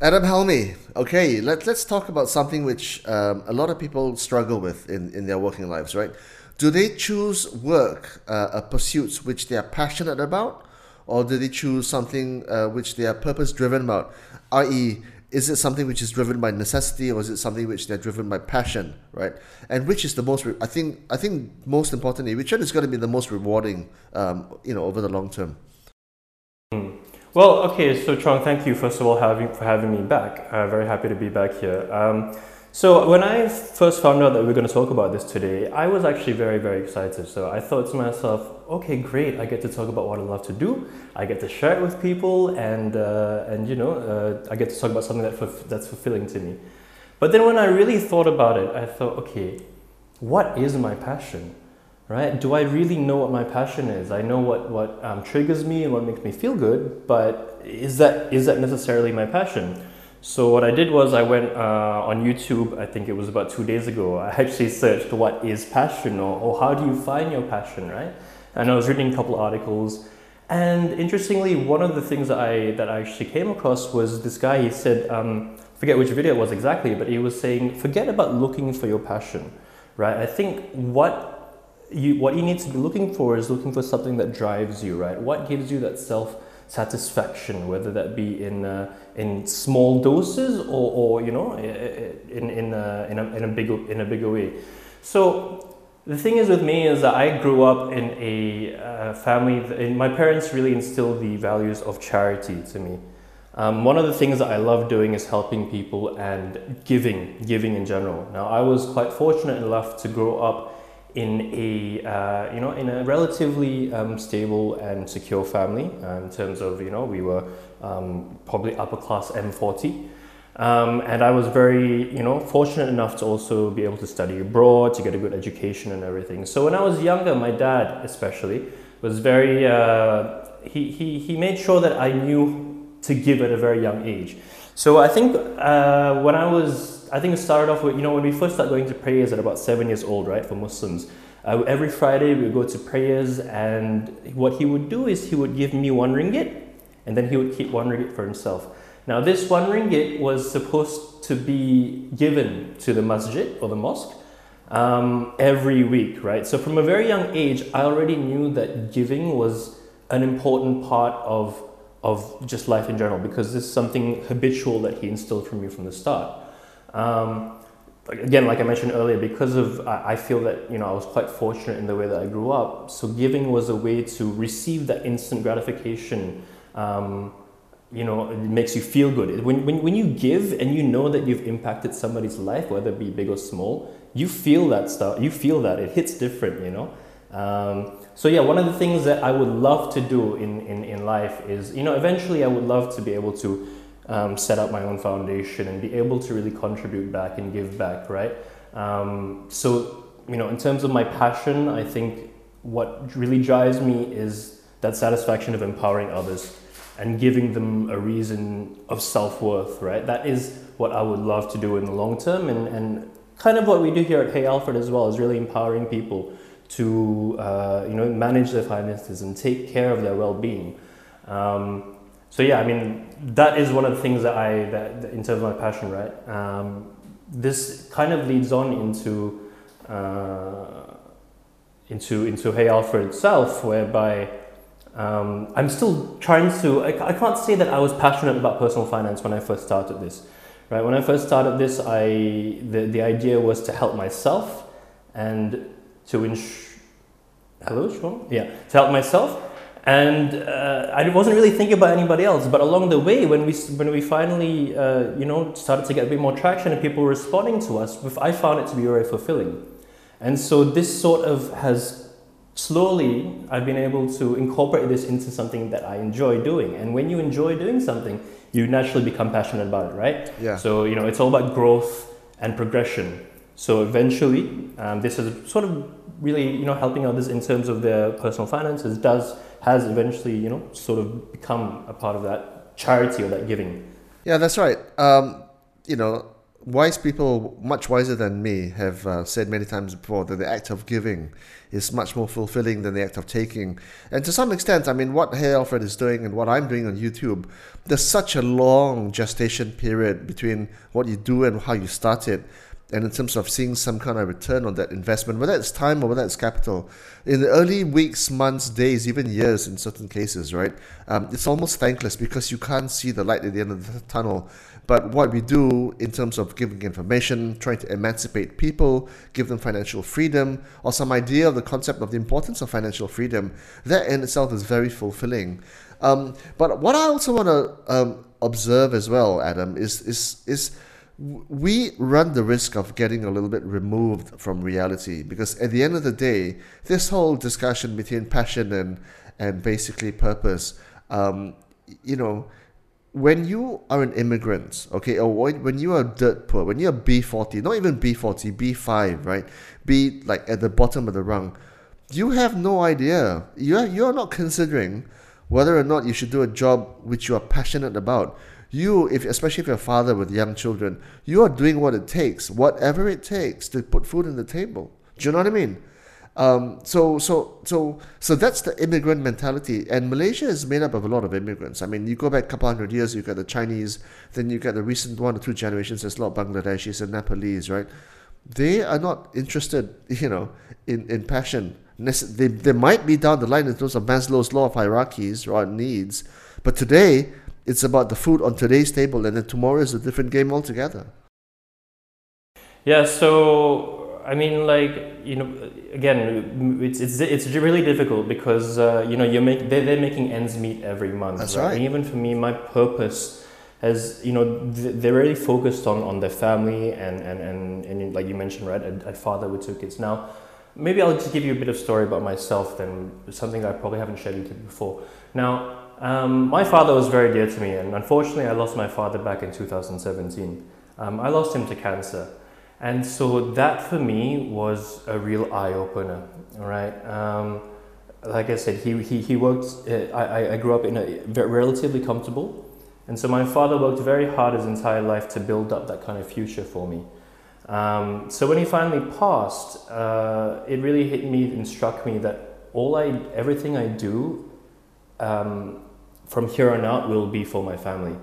Adam Helmy, okay, let, let's talk about something which um, a lot of people struggle with in, in their working lives, right? Do they choose work, uh, pursuits which they are passionate about, or do they choose something uh, which they are purpose driven about? I.e., is it something which is driven by necessity, or is it something which they're driven by passion, right? And which is the most? Re- I think. I think most importantly, which one is going to be the most rewarding, um, you know, over the long term? Hmm. Well, okay, so Chong, thank you first of all having, for having me back. Uh, very happy to be back here. Um, so when I first found out that we are going to talk about this today, I was actually very, very excited. So I thought to myself, okay, great, I get to talk about what I love to do. I get to share it with people, and uh, and you know, uh, I get to talk about something that that's fulfilling to me. But then when I really thought about it, I thought, okay, what is my passion? Right? Do I really know what my passion is? I know what, what um, triggers me and what makes me feel good, but is that, is that necessarily my passion? So what I did was I went uh, on YouTube, I think it was about two days ago, I actually searched what is passion or, or how do you find your passion, right? And I was reading a couple of articles and interestingly, one of the things that I, that I actually came across was this guy, he said, um, forget which video it was exactly, but he was saying, forget about looking for your passion, right? I think what you, what you need to be looking for is looking for something that drives you, right? What gives you that self satisfaction, whether that be in uh, in small doses or, or you know in in a, in a, in a bigger in a bigger way. So the thing is with me is that I grew up in a uh, family. That, my parents really instilled the values of charity to me. Um, one of the things that I love doing is helping people and giving, giving in general. Now, I was quite fortunate enough to grow up in a uh, you know in a relatively um, stable and secure family uh, in terms of you know we were um, probably upper class M40 um, and I was very you know fortunate enough to also be able to study abroad to get a good education and everything. So when I was younger my dad especially was very uh, he, he, he made sure that I knew to give at a very young age. So I think uh, when I was I think it started off with, you know, when we first started going to prayers at about seven years old, right, for Muslims. Uh, every Friday we would go to prayers, and what he would do is he would give me one ringgit, and then he would keep one ringgit for himself. Now, this one ringgit was supposed to be given to the masjid or the mosque um, every week, right? So, from a very young age, I already knew that giving was an important part of, of just life in general because this is something habitual that he instilled from me from the start. Um, again, like I mentioned earlier, because of I, I feel that you know I was quite fortunate in the way that I grew up. So giving was a way to receive that instant gratification. Um, you know, it makes you feel good. When, when, when you give and you know that you've impacted somebody's life, whether it be big or small, you feel that stuff. You feel that it hits different. You know. Um, so yeah, one of the things that I would love to do in, in, in life is, you know, eventually I would love to be able to um, set up my own foundation and be able to really contribute back and give back, right? Um, so, you know, in terms of my passion, I think what really drives me is that satisfaction of empowering others and giving them a reason of self worth, right? That is what I would love to do in the long term. And, and kind of what we do here at Hey Alfred as well is really empowering people to, uh, you know, manage their finances and take care of their well being. Um, so yeah, I mean, that is one of the things that I, that, in terms of my passion, right? Um, this kind of leads on into, uh, into, into Hey Alfred itself, whereby um, I'm still trying to, I, I can't say that I was passionate about personal finance when I first started this, right? When I first started this, I, the, the idea was to help myself and to ensure, hello, Sean? Yeah, to help myself and uh, I wasn't really thinking about anybody else. But along the way, when we when we finally uh, you know started to get a bit more traction and people were responding to us, I found it to be very fulfilling. And so this sort of has slowly I've been able to incorporate this into something that I enjoy doing. And when you enjoy doing something, you naturally become passionate about it, right? Yeah. So you know it's all about growth and progression. So eventually, um, this is sort of really you know helping others in terms of their personal finances does has eventually, you know, sort of become a part of that charity or that giving. Yeah, that's right. Um, you know, wise people, much wiser than me, have uh, said many times before that the act of giving is much more fulfilling than the act of taking. And to some extent, I mean, what Hey Alfred is doing and what I'm doing on YouTube, there's such a long gestation period between what you do and how you start it. And in terms of seeing some kind of return on that investment, whether it's time or whether it's capital, in the early weeks, months, days, even years in certain cases, right? Um, it's almost thankless because you can't see the light at the end of the tunnel. But what we do in terms of giving information, trying to emancipate people, give them financial freedom, or some idea of the concept of the importance of financial freedom, that in itself is very fulfilling. Um, but what I also want to um, observe as well, Adam, is is is we run the risk of getting a little bit removed from reality because at the end of the day, this whole discussion between passion and and basically purpose, um, you know, when you are an immigrant, okay, or when you are dirt poor, when you're B40, not even B40, B5, right? B like at the bottom of the rung, you have no idea. You're, you're not considering whether or not you should do a job which you are passionate about. You, if especially if you're a father with young children, you are doing what it takes, whatever it takes to put food on the table. Do you know what I mean? Um, so, so, so, so that's the immigrant mentality. And Malaysia is made up of a lot of immigrants. I mean, you go back a couple hundred years, you got the Chinese, then you got the recent one or two generations, there's a lot of Bangladeshis and Nepalese, right? They are not interested, you know, in, in passion. They, they might be down the line in terms of Maslow's law of hierarchies or needs, but today it's about the food on today's table, and then tomorrow is a different game altogether. Yeah, so I mean, like you know, again, it's it's it's really difficult because uh, you know you make they're, they're making ends meet every month. That's right. And even for me, my purpose has you know they're really focused on on their family and and and, and like you mentioned, right, a, a father with two kids. Now, maybe I'll just give you a bit of story about myself. Then something I probably haven't shared with you before. Now. Um, my father was very dear to me, and unfortunately, I lost my father back in 2017. Um, I lost him to cancer. And so that for me was a real eye opener, right? Um, like I said, he, he, he worked, uh, I, I grew up in a relatively comfortable. And so my father worked very hard his entire life to build up that kind of future for me. Um, so when he finally passed, uh, it really hit me and struck me that all I, everything I do um, from here on out will be for my family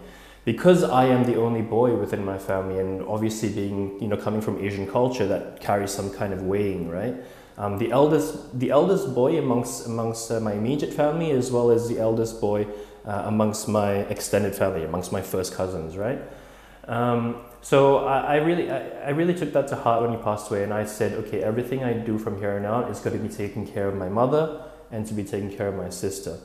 because I am the only boy within my family, and obviously being you know coming from Asian culture, that carries some kind of weighing, right? Um, the eldest, the eldest boy amongst amongst uh, my immediate family, as well as the eldest boy uh, amongst my extended family, amongst my first cousins, right? Um, so I, I really, I, I, really took that to heart when he passed away, and I said, okay, everything I do from here on out is going to be taking care of my mother and to be taking care of my sister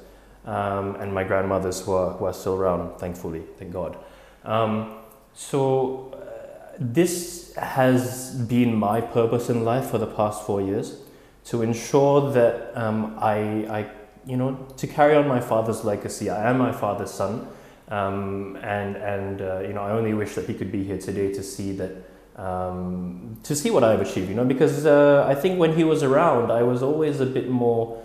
um, and my grandmothers who are, who are still around, thankfully, thank God. Um, so uh, this has been my purpose in life for the past four years, to ensure that um, I, I, you know, to carry on my father's legacy. I am my father's son, um, and and uh, you know, I only wish that he could be here today to see that. Um, to see what I've achieved, you know, because uh, I think when he was around, I was always a bit more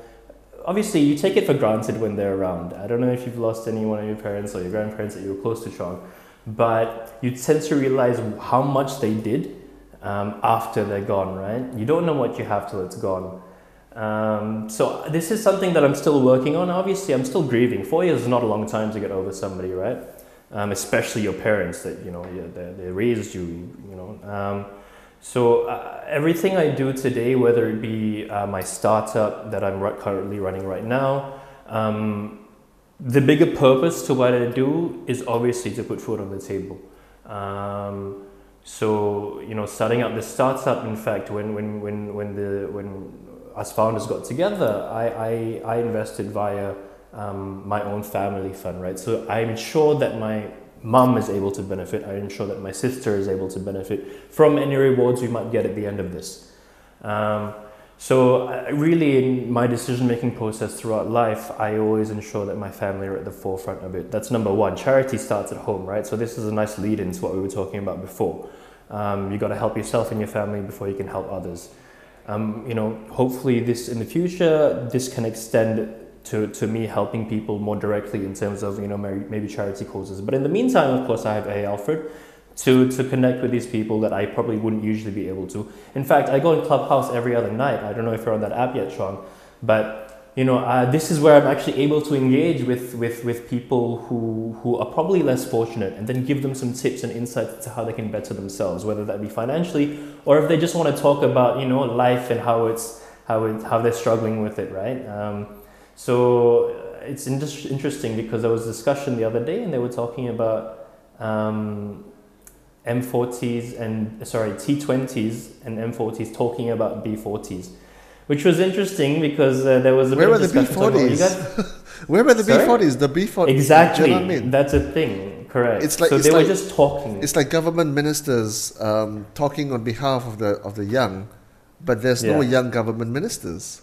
obviously you take it for granted when they're around. I don't know if you've lost any one of your parents or your grandparents that you were close to, Sean, but you tend to realize how much they did um, after they're gone, right? You don't know what you have till it's gone. Um, so this is something that I'm still working on. Obviously, I'm still grieving. Four years is not a long time to get over somebody, right? Um, especially your parents that you know they, they raised you, you know. So uh, everything I do today, whether it be uh, my startup that I'm currently running right now, um, the bigger purpose to what I do is obviously to put food on the table. Um, so you know, starting up the startup. In fact, when when when when the when us founders got together, I I, I invested via um, my own family fund, right? So I ensured that my mum is able to benefit. I ensure that my sister is able to benefit from any rewards we might get at the end of this. Um, so really in my decision making process throughout life, I always ensure that my family are at the forefront of it. That's number one. Charity starts at home, right? So this is a nice lead into what we were talking about before. Um, you got to help yourself and your family before you can help others. Um, you know, hopefully this in the future, this can extend to, to me helping people more directly in terms of you know maybe charity causes. But in the meantime, of course, I have Hey Alfred to, to connect with these people that I probably wouldn't usually be able to. In fact, I go in Clubhouse every other night. I don't know if you're on that app yet, Sean, but you know, uh, this is where I'm actually able to engage with, with, with people who, who are probably less fortunate and then give them some tips and insights to how they can better themselves, whether that be financially or if they just want to talk about, you know, life and how it's, how it, how they're struggling with it, right? Um, so it's in- interesting because there was a discussion the other day and they were talking about um, M40s and, sorry, T20s and M40s talking about B40s which was interesting because uh, there was a Where bit were of the discussion. B40s? Where were the B40s? The B40s. Exactly. You know I mean? That's a thing. Correct. It's like, so it's they like, were just talking. It's like government ministers um, talking on behalf of the of the young, but there's no young government ministers.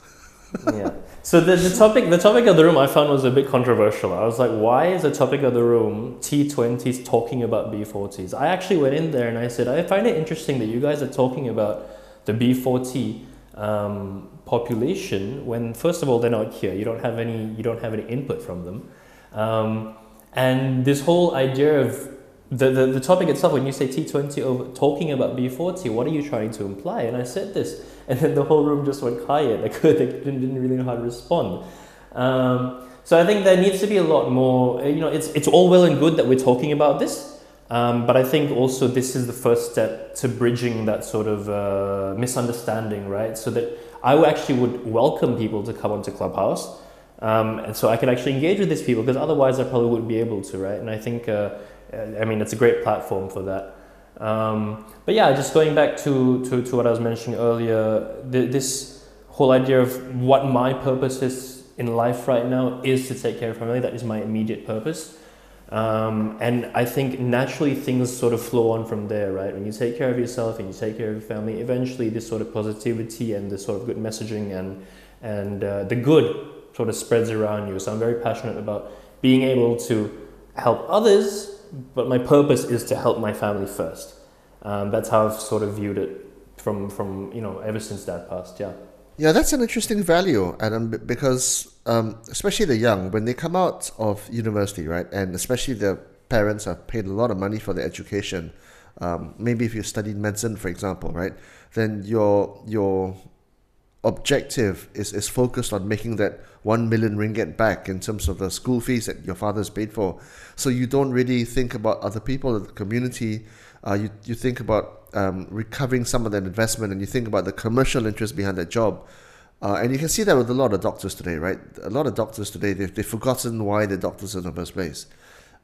Yeah. So the, the topic the topic of the room I found was a bit controversial. I was like, why is the topic of the room T20s talking about B40s? I actually went in there and I said, I find it interesting that you guys are talking about the B40 um, population when first of all they're not here. You don't have any you don't have any input from them. Um, and this whole idea of the, the, the topic itself, when you say T20 over talking about B40, what are you trying to imply? And I said this, and then the whole room just went quiet. Like they didn't, didn't really know how to respond. Um, so I think there needs to be a lot more. You know, it's it's all well and good that we're talking about this, um, but I think also this is the first step to bridging that sort of uh, misunderstanding, right? So that I actually would welcome people to come onto Clubhouse, um, and so I can actually engage with these people because otherwise I probably wouldn't be able to, right? And I think, uh, I mean, it's a great platform for that. Um, but yeah, just going back to, to, to what I was mentioning earlier, th- this whole idea of what my purpose is in life right now is to take care of family. That is my immediate purpose. Um, and I think naturally things sort of flow on from there, right? When you take care of yourself and you take care of your family, eventually this sort of positivity and this sort of good messaging and and uh, the good sort of spreads around you. So I'm very passionate about being able to help others, but my purpose is to help my family first. Um, that's how I've sort of viewed it from from you know ever since that passed. Yeah. Yeah, that's an interesting value, Adam, because um, especially the young, when they come out of university, right, and especially the parents have paid a lot of money for their education. Um, maybe if you studied medicine, for example, right, then your your objective is, is focused on making that one million ringgit back in terms of the school fees that your father's paid for. So you don't really think about other people in the community. Uh, you, you think about um, recovering some of that investment and you think about the commercial interest behind that job. Uh, and you can see that with a lot of doctors today, right? A lot of doctors today, they've, they've forgotten why they're doctors in the first place.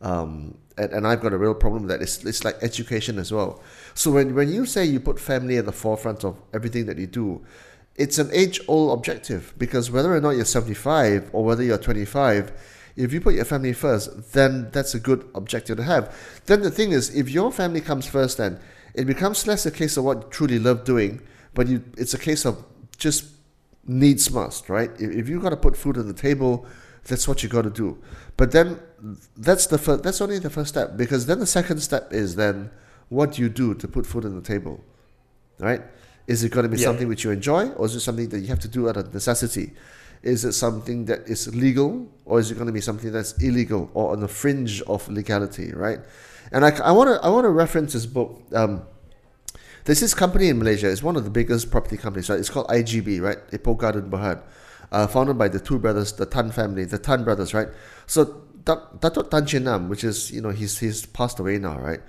Um, and, and I've got a real problem with that. It's, it's like education as well. So when, when you say you put family at the forefront of everything that you do, it's an age old objective because whether or not you're 75 or whether you're 25, if you put your family first, then that's a good objective to have. Then the thing is, if your family comes first, then it becomes less a case of what you truly love doing, but you, it's a case of just needs must, right? If, if you got to put food on the table, that's what you got to do. But then that's the that's only the first step because then the second step is then what do you do to put food on the table, right? Is it going to be Yeah. something which you enjoy, or is it something that you have to do out of necessity? Is it something that is legal, or is it going to be something that's illegal or on the fringe of legality, right? And I want to I want to reference this book. Um, there's this company in Malaysia. It's one of the biggest property companies, right? It's called IGB, right? Ipoh Garden Berhad, uh, founded by the two brothers, the Tan family, the Tan brothers, right? So Dat- Datuk Tan Chin Nam, which is you know he's he's passed away now, right?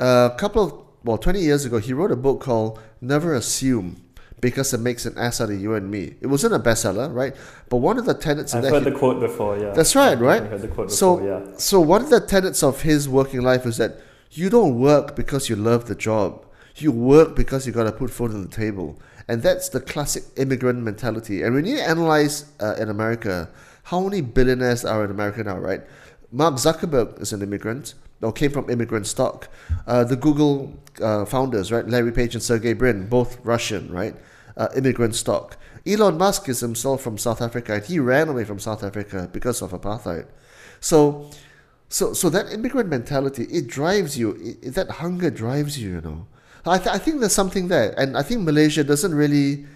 a couple of well, 20 years ago, he wrote a book called Never Assume because it makes an ass out of you and me. It wasn't a bestseller, right? But one of the tenets I've that heard he- the quote before. Yeah. that's right, right? I've heard the quote so, before. Yeah. so one of the tenets of his working life is that you don't work because you love the job. You work because you got to put food on the table, and that's the classic immigrant mentality. And when you analyze uh, in America, how many billionaires are in America now, right? Mark Zuckerberg is an immigrant, or came from immigrant stock. Uh, the Google uh, founders, right, Larry Page and Sergey Brin, both Russian, right, uh, immigrant stock. Elon Musk is himself from South Africa, and he ran away from South Africa because of apartheid. So, so, so that immigrant mentality it drives you. It, that hunger drives you. You know, I, th- I think there's something there, and I think Malaysia doesn't really,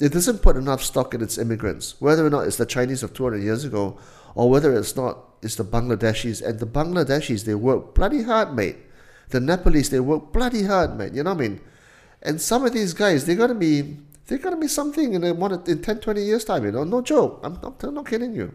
it doesn't put enough stock in its immigrants. Whether or not it's the Chinese of 200 years ago, or whether it's not, it's the Bangladeshis. And the Bangladeshis, they work bloody hard, mate. The Nepalese, they work bloody hard, mate. You know what I mean? And some of these guys, they're gonna be they're gonna be something in one in 10, 20 years time. You know, no joke. I'm, I'm, I'm not kidding you.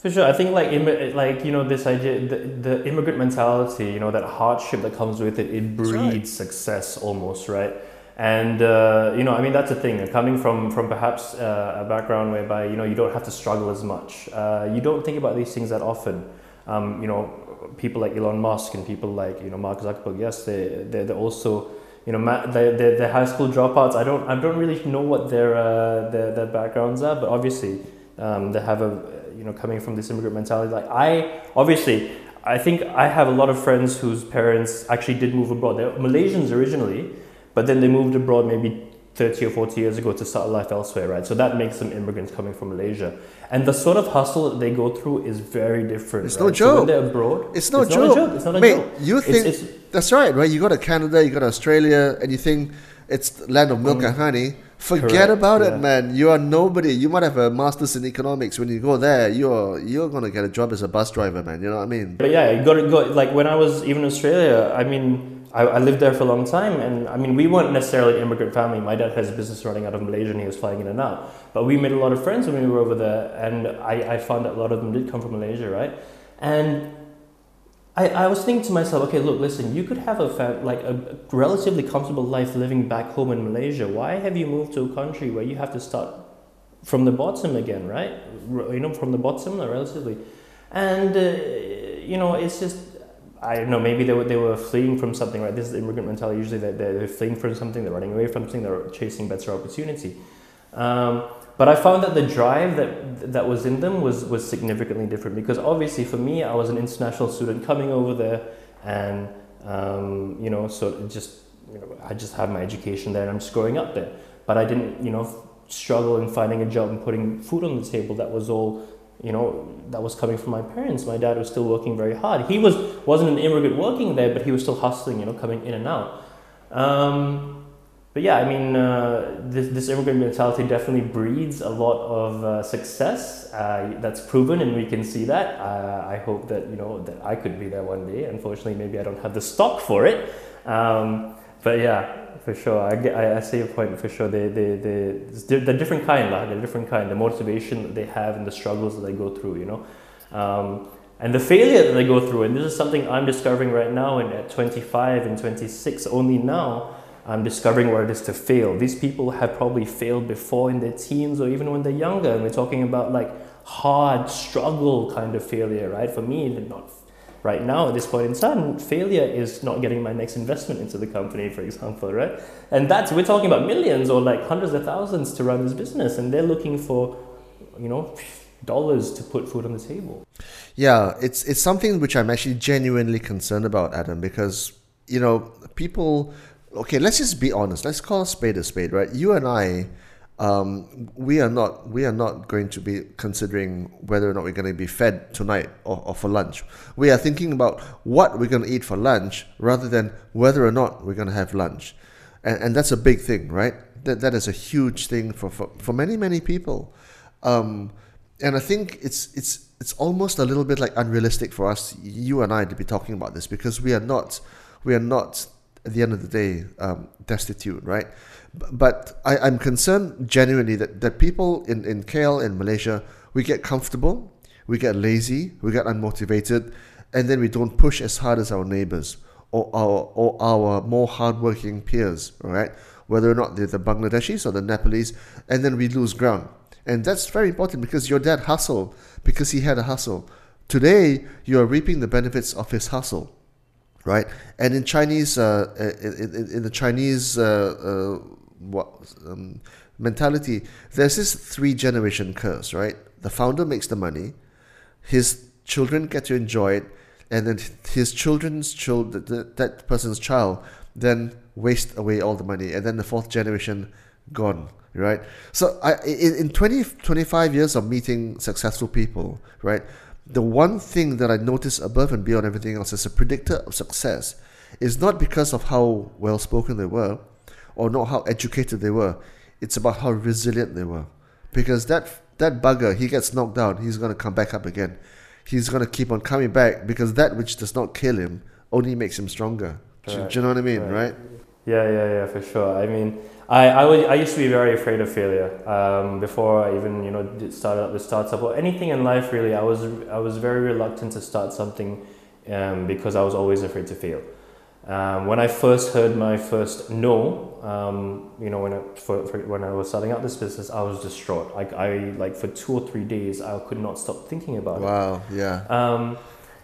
For sure, I think like like you know this idea, the, the immigrant mentality, you know that hardship that comes with it, it breeds right. success almost, right? And uh, you know, I mean that's the thing. Coming from from perhaps uh, a background whereby you know you don't have to struggle as much, uh, you don't think about these things that often. Um, you know, people like Elon Musk and people like you know Mark Zuckerberg. Yes, they they're, they're also you know the the high school dropouts. I don't I don't really know what their uh, their, their backgrounds are, but obviously um, they have a you know coming from this immigrant mentality. Like I obviously I think I have a lot of friends whose parents actually did move abroad. They're Malaysians originally, but then they moved abroad maybe 30 or 40 years ago to start a life elsewhere, right? So that makes them immigrants coming from Malaysia. And the sort of hustle that they go through is very different. It's right? no joke. So when they're abroad, it's no it's joke. Not a joke. It's not a Mate, joke. you think it's, it's, that's right, right? You go to Canada, you go to Australia, and you think it's land of milk mm. and honey. Forget Correct, about yeah. it, man. You are nobody. You might have a master's in economics. When you go there, you're you're gonna get a job as a bus driver, man. You know what I mean? But yeah, you got to go. Like when I was even in Australia, I mean, I, I, lived there for a long time, and I mean, we weren't necessarily an immigrant family. My dad has a business running out of Malaysia, and he was flying in and out. But we made a lot of friends when we were over there, and I, I found that a lot of them did come from Malaysia, right? And I, I was thinking to myself, okay, look, listen, you could have a fam- like a relatively comfortable life living back home in Malaysia. Why have you moved to a country where you have to start from the bottom again, right? You know, from the bottom, relatively, and uh, you know, it's just I don't know. Maybe they were they were fleeing from something, right? This is immigrant mentality. Usually, they're, they're fleeing from something, they're running away from something, they're chasing better opportunity. Um, but I found that the drive that that was in them was was significantly different because obviously for me I was an international student coming over there and um, you know so just you know I just had my education there and I'm just growing up there but I didn't you know struggle in finding a job and putting food on the table that was all you know that was coming from my parents my dad was still working very hard he was wasn't an immigrant working there but he was still hustling you know coming in and out um, but yeah, I mean, uh, this, this immigrant mentality definitely breeds a lot of uh, success. Uh, that's proven, and we can see that. Uh, I hope that you know that I could be there one day. Unfortunately, maybe I don't have the stock for it. Um, but yeah, for sure, I, I, I see your point. For sure, they they they they're different kind, lah. They're different kind. The motivation that they have and the struggles that they go through, you know. Um, and the failure that they go through, and this is something I'm discovering right now, and at 25 and 26, only now I'm discovering what it is to fail. These people have probably failed before in their teens or even when they're younger. And we're talking about like hard struggle kind of failure, right? For me, not right now at this point in time, failure is not getting my next investment into the company, for example, right? And that's we're talking about millions or like hundreds of thousands to run this business, and they're looking for, you know, dollars to put food on the table. Yeah, it's it's something which I'm actually genuinely concerned about, Adam, because you know people okay, let's just be honest. Let's call a spade a spade, right? You and I, um, we are not we are not going to be considering whether or not we're going to be fed tonight or, or for lunch. We are thinking about what we're going to eat for lunch rather than whether or not we're going to have lunch, and, and that's a big thing, right? That that is a huge thing for for, for many many people, um, and I think it's it's it's almost a little bit like unrealistic for us, you and I, to be talking about this because we are not we are not at the end of the day um, destitute, right? But I, I'm concerned genuinely that, that people in, in KL in Malaysia, we get comfortable, we get lazy, we get unmotivated, and then we don't push as hard as our neighbors or our, or our more hardworking peers, right? Whether or not they're the Bangladeshis or the Nepalese, and then we lose ground. And that's very important because your dad hustled because he had a hustle. Today, you are reaping the benefits of his hustle right? And in Chinese, uh, in, in, in, the Chinese uh, uh, what, um, mentality, there's this three generation curse, right? The founder makes the money, his children get to enjoy it, and then his children's child, that, person's child, then waste away all the money, and then the fourth generation gone, right? So I, in, in 20, 25 years of meeting successful people, right? the one thing that I notice above and beyond everything else as a predictor of success is not because of how well spoken they were or not how educated they were. It's about how resilient they were. Because that that bugger, he gets knocked down, he's gonna come back up again. He's gonna keep on coming back because that which does not kill him only makes him stronger. Do, do you know what I mean, Right. right? Yeah, yeah, yeah, for sure. I mean, I, I, was, I used to be very afraid of failure um, before I even you know started up the startup or anything in life. Really, I was I was very reluctant to start something um, because I was always afraid to fail. Um, when I first heard my first no, um, you know, when I, for, for, when I was starting out this business, I was distraught. Like I like for two or three days, I could not stop thinking about it. Wow, yeah. Um,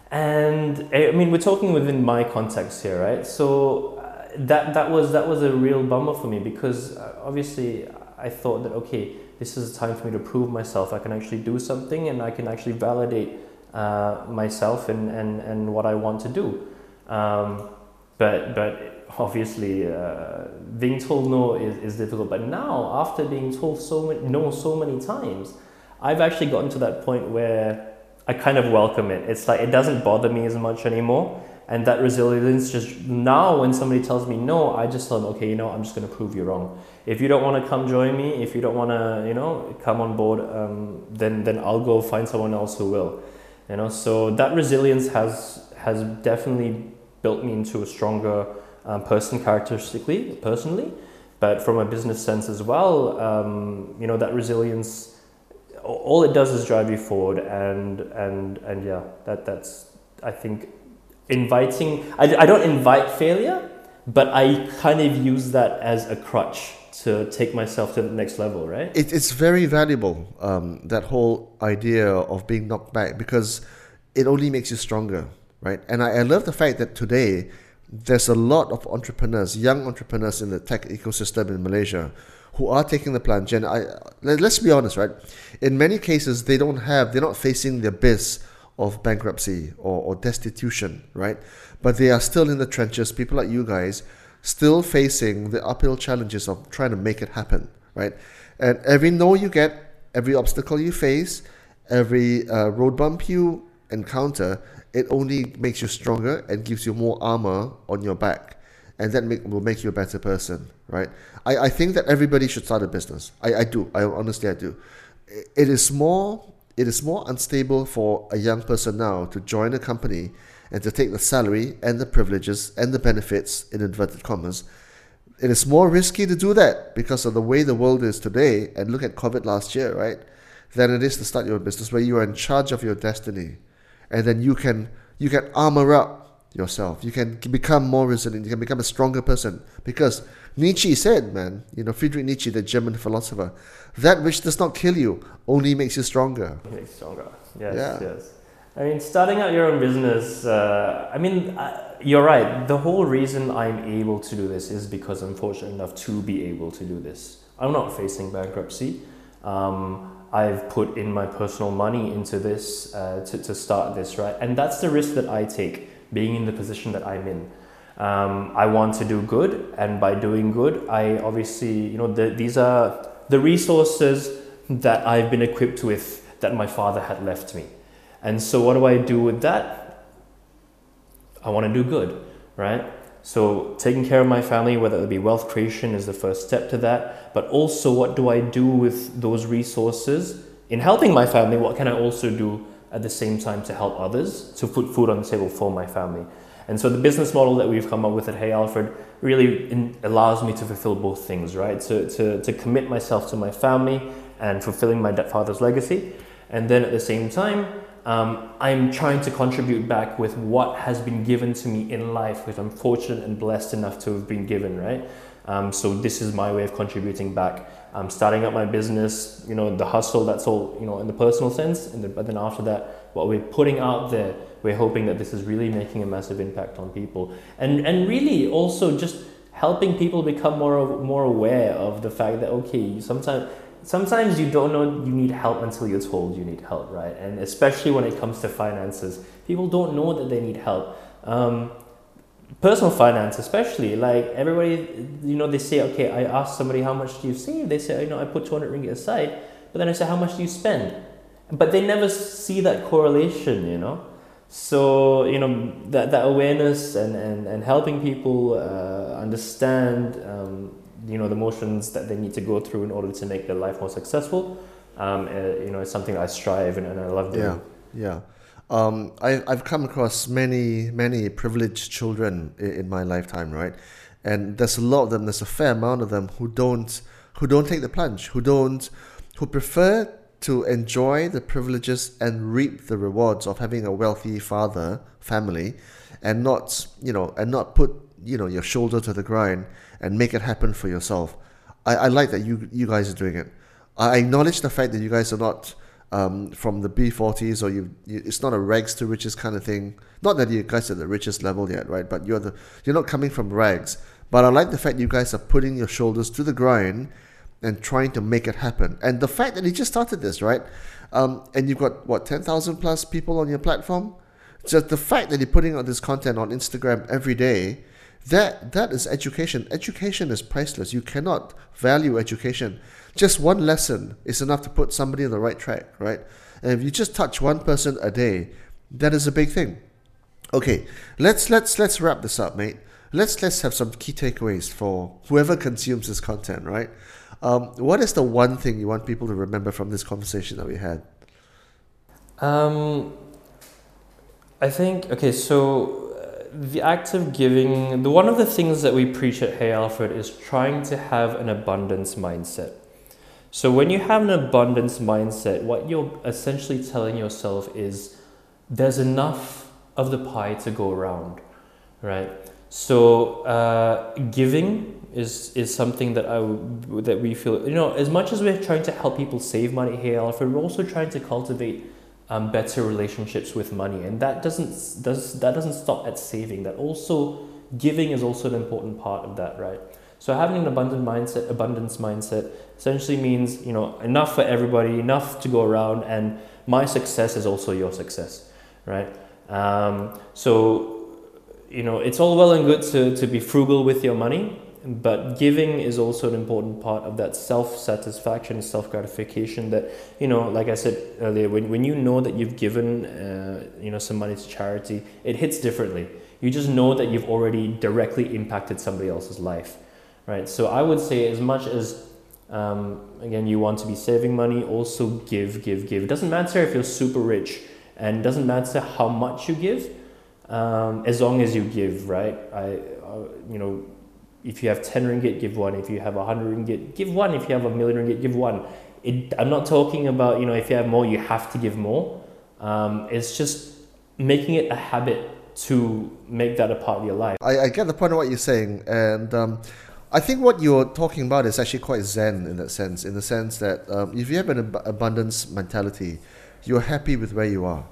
and I mean, we're talking within my context here, right? So uh, that that was that was a real bummer for me because uh, obviously I thought that okay, this is a time for me to prove myself. I can actually do something, and I can actually validate uh, myself and, and and what I want to do. Um, but but obviously, uh, being told no is, is difficult. But now, after being told so many, no so many times, I've actually gotten to that point where I kind of welcome it. It's like it doesn't bother me as much anymore. And that resilience just now, when somebody tells me no, I just tell them, okay, you know, I'm just going to prove you wrong. If you don't want to come join me, if you don't want to, you know, come on board, um, then then I'll go find someone else who will. You know, so that resilience has has definitely built me into a stronger um, person characteristically, personally, but from a business sense as well. Um, you know, that resilience all it does is drive you forward and and and yeah that that's i think inviting i, I don't invite failure but i kind of use that as a crutch to take myself to the next level right It, it's very valuable, um, that whole idea of being knocked back, because it only makes you stronger, right? And I, I love the fact that today there's a lot of entrepreneurs, young entrepreneurs in the tech ecosystem in Malaysia who are taking the plunge. And I, let- let's be honest, right? In many cases, they don't have, they're not facing the abyss of bankruptcy or, or destitution, right? But they are still in the trenches, people like you guys, still facing the uphill challenges of trying to make it happen, right? And every no you get, every obstacle you face, every uh, road bump you encounter, it only makes you stronger and gives you more armor on your back. And that make, will make you a better person, right? I, I think that everybody should start a business. I, I do. I honestly I do. It is more it is more unstable for a young person now to join a company and to take the salary and the privileges and the benefits in inverted commas. It is more risky to do that because of the way the world is today. And look at COVID last year, right? Than it is to start your business where you are in charge of your destiny, and then you can you can armor up yourself. You can become more resilient. You can become a stronger person because Nietzsche said, man, you know Friedrich Nietzsche, the German philosopher, that which does not kill you only makes you stronger. It makes stronger yes Yeah. yes i mean starting out your own business uh, i mean uh, you're right the whole reason i'm able to do this is because i'm fortunate enough to be able to do this i'm not facing bankruptcy um, I've put in my personal money into this uh, to, to start this, right? And that's the risk that I take, being in the position that I'm in. Um, I want to do good, and by doing good, I obviously, you know, the, these are the resources that I've been equipped with that my father had left me. And so, what do I do with that? I want to do good, right? So, taking care of my family, whether it be wealth creation, is the first step to that. But also, what do I do with those resources in helping my family? What can I also do at the same time to help others to put food on the table for my family? And so, the business model that we've come up with at Hey Alfred really in, allows me to fulfill both things, right? To, to, to commit myself to my family and fulfilling my father's legacy. And then at the same time, um, I'm trying to contribute back with what has been given to me in life, which I'm fortunate and blessed enough to have been given, right? Um, so this is my way of contributing back. I'm starting up my business, you know, the hustle, that's all, you know, in the personal sense. And then, but then after that, what we're putting out there, we're hoping that this is really making a massive impact on people. And, and really also just helping people become more, more aware of the fact that, okay, sometimes, sometimes you don't know you need help until you're told you need help, right? And especially when it comes to finances, people don't know that they need help. Um, personal finance, especially, like everybody, you know, they say, okay, I ask somebody how much do you save? They say, you know, I put 200 ringgit aside. But then I say, how much do you spend? But they never see that correlation, you know? So, you know, that, that awareness and, and, and helping people uh, understand, um, you know, the motions that they need to go through in order to make their life more successful, um, uh, you know, it's something I strive and, and I love doing. Yeah, yeah. um, I, I've come across many, many privileged children in, in my lifetime, right? And there's a lot of them, there's a fair amount of them who don't, who don't take the plunge, who don't, who prefer to enjoy the privileges and reap the rewards of having a wealthy father family and not you know and not put you know your shoulder to the grind and make it happen for yourself i, I like that you you guys are doing it i acknowledge the fact that you guys are not um, from the b40s or you, you it's not a rags to riches kind of thing not that you guys are the richest level yet right but you're the you're not coming from rags but i like the fact you guys are putting your shoulders to the grind and trying to make it happen. And the fact that you just started this, right? Um, and you've got what ten thousand plus people on your platform. Just the fact that you're putting out this content on Instagram every day, that that is education. Education is priceless. You cannot value education. Just one lesson is enough to put somebody on the right track, right? And if you just touch one person a day, that is a big thing. Okay, let's let's let's wrap this up, mate. Let's let's have some key takeaways for whoever consumes this content, right? Um, what is the one thing you want people to remember from this conversation that we had? Um, I think okay. So the act of giving, the one of the things that we preach at Hey Alfred is trying to have an abundance mindset. So when you have an abundance mindset, what you're essentially telling yourself is there's enough of the pie to go around, right? So uh, giving is is something that I that we feel you know as much as we're trying to help people save money here, Alfred, we're also trying to cultivate um, better relationships with money, and that doesn't does that doesn't stop at saving. That also giving is also an important part of that, right? So having an abundant mindset, abundance mindset, essentially means you know enough for everybody, enough to go around, and my success is also your success, right? Um, so you know it's all well and good to, to be frugal with your money but giving is also an important part of that self-satisfaction self-gratification that you know like i said earlier when, when you know that you've given uh, you know some money to charity it hits differently. You just know that you've already directly impacted somebody else's life right? So i would say as much as um, again you want to be saving money also give give give. It doesn't matter if you're super rich and doesn't matter how much you give um, as long as you give right? I uh, you know if you have 10 ringgit, give one. If you have 100 ringgit, give one. If you have a million ringgit, give one. It, I'm not talking about, you know, if you have more, you have to give more. Um, it's just making it a habit to make that a part of your life. I, I get the point of what you're saying. And um, I think what you're talking about is actually quite zen in that sense, in the sense that um, if you have an ab- abundance mentality, you're happy with where you are.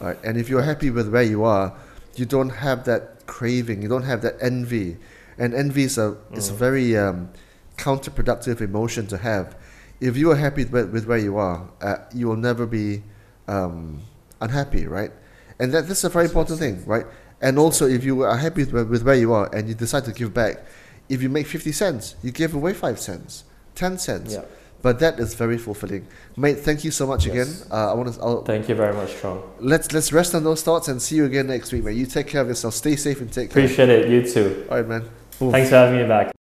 Right? And if you're happy with where you are, you don't have that craving, you don't have that envy and envy is a mm. is a very um, counterproductive emotion to have. If you are happy with, with where you are, uh, you will never be um, unhappy, right? And that, that's a very important thing, right? And also, if you are happy with, with where you are and you decide to give back, if you make 50 cents, you give away 5 cents, 10 cents. Yeah. But that is very fulfilling, mate. Thank you so much yes. again. Uh, I want to. I'll, thank you very much, Trong. Let's let's rest on those thoughts and see you again next week, mate. You take care of yourself. Stay safe and take care. Appreciate it. You too. All right, man. Thanks for having me back.